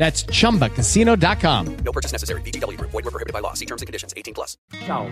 That's chumbacasino.com. No purchase necessary. VGW Group. Void were prohibited by law. See terms and conditions. 18 plus. Ciao,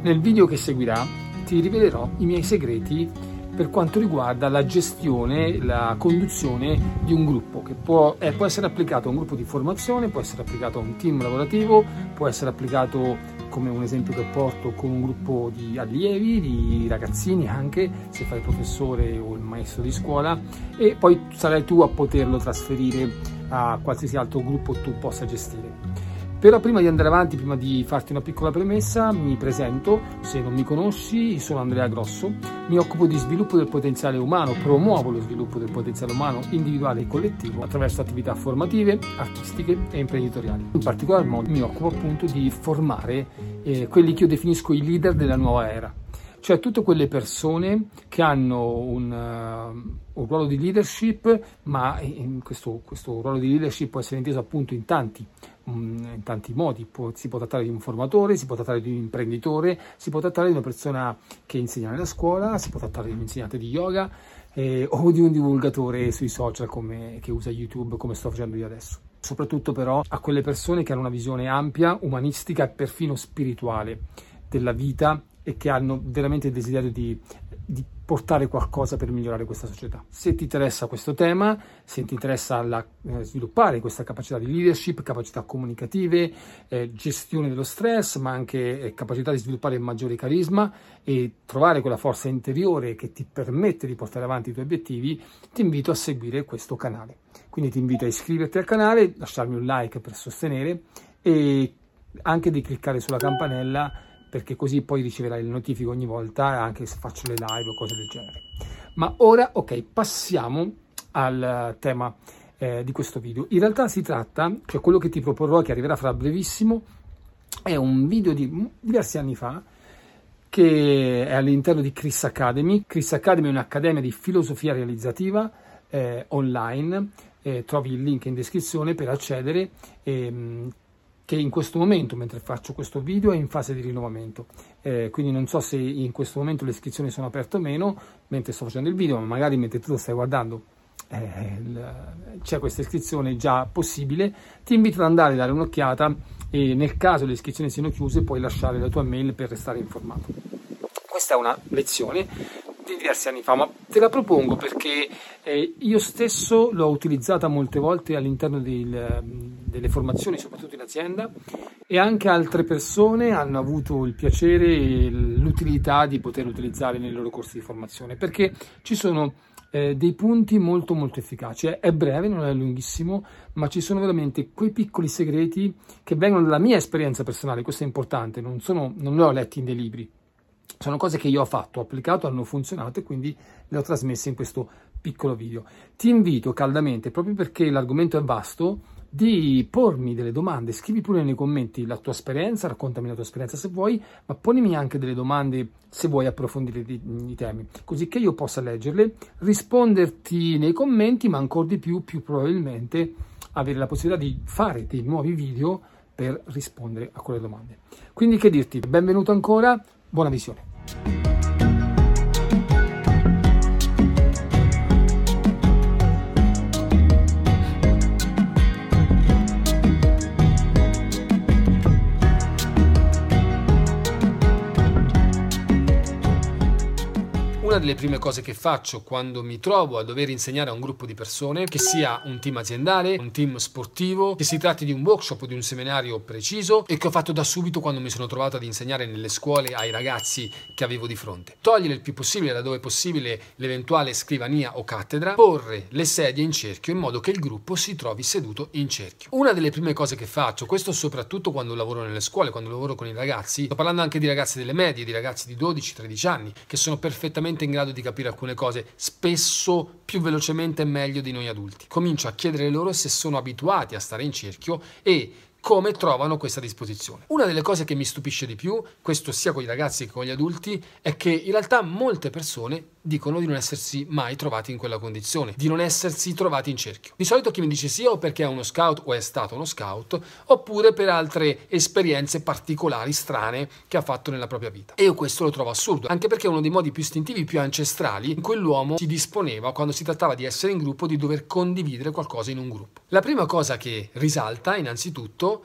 nel video che seguirà ti rivelerò i miei segreti per quanto riguarda la gestione, la conduzione di un gruppo che può, eh, può essere applicato a un gruppo di formazione, può essere applicato a un team lavorativo, può essere applicato come un esempio che porto con un gruppo di allievi, di ragazzini anche, se fai il professore o il maestro di scuola e poi sarai tu a poterlo trasferire a qualsiasi altro gruppo tu possa gestire. Però prima di andare avanti, prima di farti una piccola premessa, mi presento, se non mi conosci, sono Andrea Grosso, mi occupo di sviluppo del potenziale umano, promuovo lo sviluppo del potenziale umano individuale e collettivo attraverso attività formative, artistiche e imprenditoriali. In particolar modo mi occupo appunto di formare eh, quelli che io definisco i leader della nuova era cioè tutte quelle persone che hanno un, uh, un ruolo di leadership, ma questo, questo, ruolo di leadership può essere inteso appunto in tanti, um, in tanti modi, può, si può trattare di un formatore, si può trattare di un imprenditore, si può trattare di una persona che insegna nella scuola, si può trattare di un insegnante di yoga eh, o di un divulgatore sui social come, che usa YouTube come sto facendo io adesso. Soprattutto però a quelle persone che hanno una visione ampia, umanistica e perfino spirituale della vita e che hanno veramente il desiderio di, di, portare qualcosa per migliorare questa società. Se ti interessa questo tema, se ti interessa la, eh, sviluppare questa capacità di leadership, capacità comunicative, eh, gestione dello stress, ma anche eh, capacità di sviluppare maggiore carisma e trovare quella forza interiore che ti permette di portare avanti i tuoi obiettivi, ti invito a seguire questo canale. Quindi ti invito a iscriverti al canale, lasciarmi un like per sostenere e anche di cliccare sulla campanella perché così poi riceverai le notifiche ogni volta anche se faccio le live o cose del genere. Ma ora, ok, passiamo al tema eh, di questo video. In realtà si tratta, cioè quello che ti proporrò, che arriverà fra brevissimo, è un video di diversi anni fa che è all'interno di Chris Academy. Chris Academy è un'accademia di filosofia realizzativa eh, online. Eh, trovi il link in descrizione per accedere. Ehm, che in questo momento, mentre faccio questo video, è in fase di rinnovamento. Eh, quindi non so se in questo momento le iscrizioni sono aperte o meno, mentre sto facendo il video, ma magari mentre tu lo stai guardando eh, c'è questa iscrizione già possibile. Ti invito ad andare a dare un'occhiata e nel caso le iscrizioni siano chiuse puoi lasciare la tua mail per restare informato. Questa è una lezione di diversi anni fa, ma te la propongo perché eh, io stesso l'ho utilizzata molte volte all'interno del, delle formazioni, soprattutto in azienda, e anche altre persone hanno avuto il piacere e l'utilità di poter utilizzare nei loro corsi di formazione, perché ci sono eh, dei punti molto molto efficaci. È breve, non è lunghissimo, ma ci sono veramente quei piccoli segreti che vengono dalla mia esperienza personale, questo è importante, non, sono, non li ho letti in dei libri, sono cose che io ho fatto, ho applicato, hanno funzionato e quindi le ho trasmesse in questo piccolo video. Ti invito caldamente, proprio perché l'argomento è vasto, di pormi delle domande. Scrivi pure nei commenti la tua esperienza, raccontami la tua esperienza se vuoi, ma ponimi anche delle domande se vuoi approfondire i, i temi, così che io possa leggerle, risponderti nei commenti, ma ancora di più, più probabilmente, avere la possibilità di fare dei nuovi video per rispondere a quelle domande. Quindi che dirti, benvenuto ancora, buona visione. Una delle prime cose che faccio quando mi trovo a dover insegnare a un gruppo di persone, che sia un team aziendale, un team sportivo, che si tratti di un workshop o di un seminario preciso e che ho fatto da subito quando mi sono trovato ad insegnare nelle scuole ai ragazzi che avevo di fronte. Togliere il più possibile, laddove possibile, l'eventuale scrivania o cattedra, porre le sedie in cerchio in modo che il gruppo si trovi seduto in cerchio. Una delle prime cose che faccio, questo soprattutto quando lavoro nelle scuole, quando lavoro con i ragazzi, sto parlando anche di ragazzi delle medie, di ragazzi di 12-13 anni, che sono perfettamente in grado di capire alcune cose, spesso più velocemente e meglio di noi adulti. Comincio a chiedere loro se sono abituati a stare in cerchio e come trovano questa disposizione. Una delle cose che mi stupisce di più, questo sia con i ragazzi che con gli adulti, è che in realtà molte persone dicono di non essersi mai trovati in quella condizione, di non essersi trovati in cerchio. Di solito chi mi dice sì o perché è uno scout o è stato uno scout, oppure per altre esperienze particolari, strane, che ha fatto nella propria vita. E io questo lo trovo assurdo, anche perché è uno dei modi più istintivi, più ancestrali, in cui l'uomo si disponeva, quando si trattava di essere in gruppo, di dover condividere qualcosa in un gruppo. La prima cosa che risalta, innanzitutto,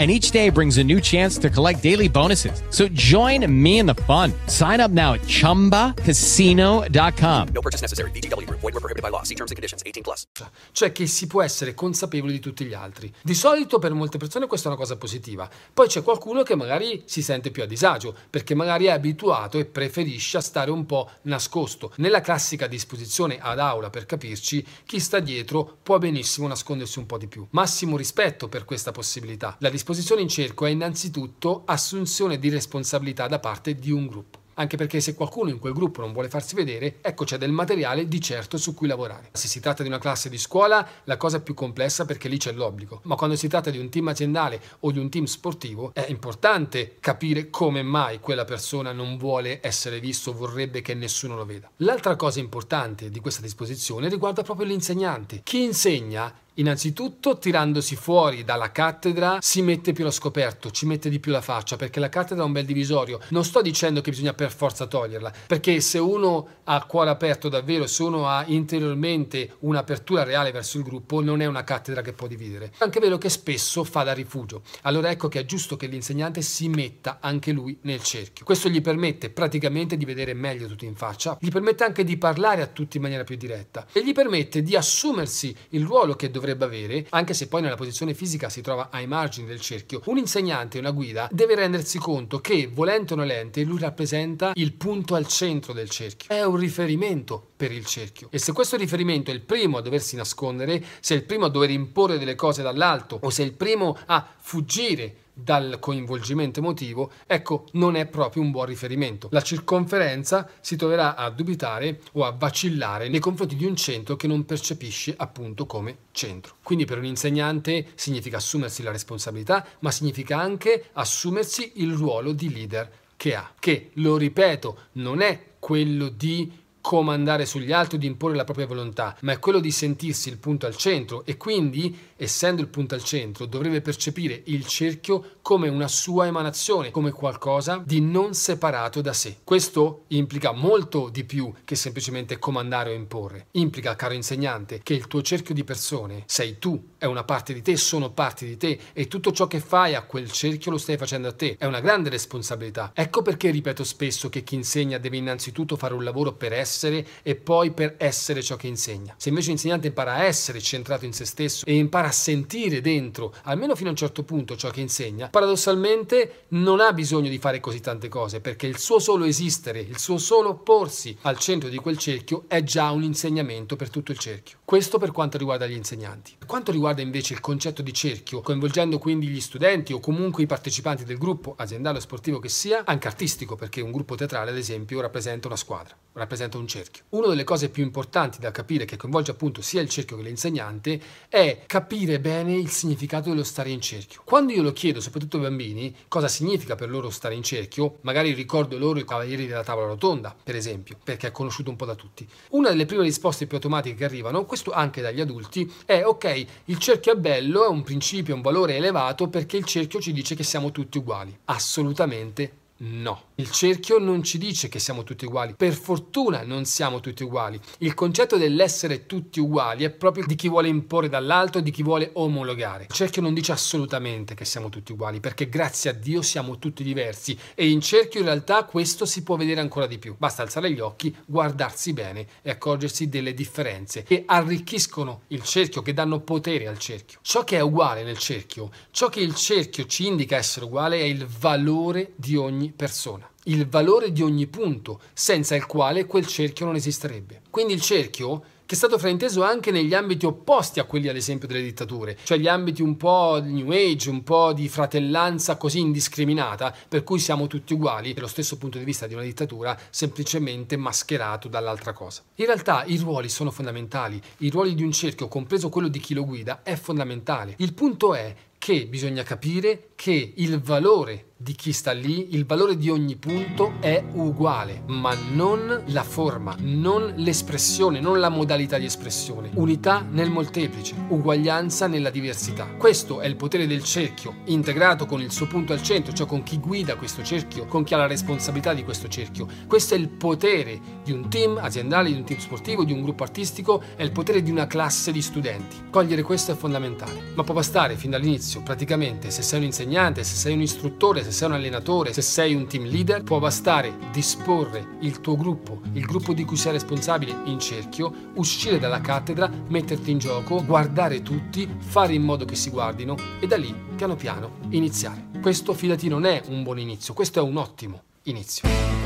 and each day brings a new chance to collect daily bonuses. So join me in the fun. Sign up now at ChumbaCasino.com. No purchase necessary. VGW Group. Void were prohibited by law. See terms and conditions. 18 plus. Cioè che si può essere consapevoli di tutti gli altri. Di solito per molte persone questa è una cosa positiva. Poi c'è qualcuno che magari si sente più a disagio, perché magari è abituato e preferisce a stare un po' nascosto. Nella classica disposizione ad aula, per capirci, chi sta dietro può benissimo nascondersi un po' di più. Massimo rispetto per questa possibilità. La disposizione in cerco è innanzitutto assunzione di responsabilità da parte di un gruppo anche perché se qualcuno in quel gruppo non vuole farsi vedere, ecco c'è del materiale di certo su cui lavorare. Se si tratta di una classe di scuola, la cosa è più complessa perché lì c'è l'obbligo, ma quando si tratta di un team aziendale o di un team sportivo, è importante capire come mai quella persona non vuole essere visto, vorrebbe che nessuno lo veda. L'altra cosa importante di questa disposizione riguarda proprio l'insegnante. Chi insegna Innanzitutto, tirandosi fuori dalla cattedra, si mette più allo scoperto, ci mette di più la faccia, perché la cattedra è un bel divisorio. Non sto dicendo che bisogna per forza toglierla, perché se uno ha cuore aperto davvero, se uno ha interiormente un'apertura reale verso il gruppo, non è una cattedra che può dividere. È anche vero che spesso fa da rifugio. Allora ecco che è giusto che l'insegnante si metta anche lui nel cerchio. Questo gli permette praticamente di vedere meglio tutti in faccia, gli permette anche di parlare a tutti in maniera più diretta e gli permette di assumersi il ruolo che dovrebbe dovrebbe avere, anche se poi nella posizione fisica si trova ai margini del cerchio, un insegnante, una guida, deve rendersi conto che, volente o nolente, lui rappresenta il punto al centro del cerchio. È un riferimento per il cerchio. E se questo riferimento è il primo a doversi nascondere, se è il primo a dover imporre delle cose dall'alto, o se è il primo a fuggire dal coinvolgimento emotivo, ecco, non è proprio un buon riferimento. La circonferenza si troverà a dubitare o a vacillare nei confronti di un centro che non percepisce appunto come centro. Quindi per un insegnante significa assumersi la responsabilità, ma significa anche assumersi il ruolo di leader che ha, che, lo ripeto, non è quello di comandare sugli altri o di imporre la propria volontà, ma è quello di sentirsi il punto al centro e quindi, essendo il punto al centro, dovrebbe percepire il cerchio come una sua emanazione, come qualcosa di non separato da sé. Questo implica molto di più che semplicemente comandare o imporre. Implica, caro insegnante, che il tuo cerchio di persone sei tu, è una parte di te, sono parti di te e tutto ciò che fai a quel cerchio lo stai facendo a te. È una grande responsabilità. Ecco perché ripeto spesso che chi insegna deve innanzitutto fare un lavoro per essere essere e poi per essere ciò che insegna. Se invece l'insegnante impara a essere centrato in se stesso e impara a sentire dentro, almeno fino a un certo punto, ciò che insegna, paradossalmente non ha bisogno di fare così tante cose, perché il suo solo esistere, il suo solo porsi al centro di quel cerchio è già un insegnamento per tutto il cerchio. Questo per quanto riguarda gli insegnanti. Per quanto riguarda invece il concetto di cerchio, coinvolgendo quindi gli studenti o comunque i partecipanti del gruppo aziendale o sportivo che sia, anche artistico, perché un gruppo teatrale ad esempio rappresenta una squadra, rappresenta un un cerchio. Una delle cose più importanti da capire, che coinvolge appunto sia il cerchio che l'insegnante, è capire bene il significato dello stare in cerchio. Quando io lo chiedo, soprattutto ai bambini, cosa significa per loro stare in cerchio, magari ricordo loro i Cavalieri della Tavola Rotonda, per esempio, perché è conosciuto un po' da tutti. Una delle prime risposte più automatiche che arrivano, questo anche dagli adulti, è ok, il cerchio è bello, è un principio, un valore elevato perché il cerchio ci dice che siamo tutti uguali. Assolutamente No, il cerchio non ci dice che siamo tutti uguali, per fortuna non siamo tutti uguali. Il concetto dell'essere tutti uguali è proprio di chi vuole imporre dall'alto, di chi vuole omologare. Il cerchio non dice assolutamente che siamo tutti uguali, perché grazie a Dio siamo tutti diversi e in cerchio in realtà questo si può vedere ancora di più. Basta alzare gli occhi, guardarsi bene e accorgersi delle differenze che arricchiscono il cerchio, che danno potere al cerchio. Ciò che è uguale nel cerchio, ciò che il cerchio ci indica essere uguale è il valore di ogni persona, il valore di ogni punto, senza il quale quel cerchio non esisterebbe. Quindi il cerchio che è stato frainteso anche negli ambiti opposti a quelli ad esempio delle dittature, cioè gli ambiti un po' di New Age, un po' di fratellanza così indiscriminata, per cui siamo tutti uguali, dello stesso punto di vista di una dittatura, semplicemente mascherato dall'altra cosa. In realtà i ruoli sono fondamentali, i ruoli di un cerchio, compreso quello di chi lo guida, è fondamentale. Il punto è che bisogna capire che il valore di chi sta lì, il valore di ogni punto è uguale, ma non la forma, non l'espressione, non la modalità di espressione. Unità nel molteplice, uguaglianza nella diversità. Questo è il potere del cerchio, integrato con il suo punto al centro, cioè con chi guida questo cerchio, con chi ha la responsabilità di questo cerchio. Questo è il potere di un team aziendale, di un team sportivo, di un gruppo artistico, è il potere di una classe di studenti. Cogliere questo è fondamentale, ma può bastare fin dall'inizio, praticamente, se sei un insegnante, se sei un istruttore, se sei un allenatore, se sei un team leader, può bastare disporre il tuo gruppo, il gruppo di cui sei responsabile in cerchio, uscire dalla cattedra, metterti in gioco, guardare tutti, fare in modo che si guardino e da lì, piano piano, iniziare. Questo, fidati, non è un buon inizio, questo è un ottimo inizio.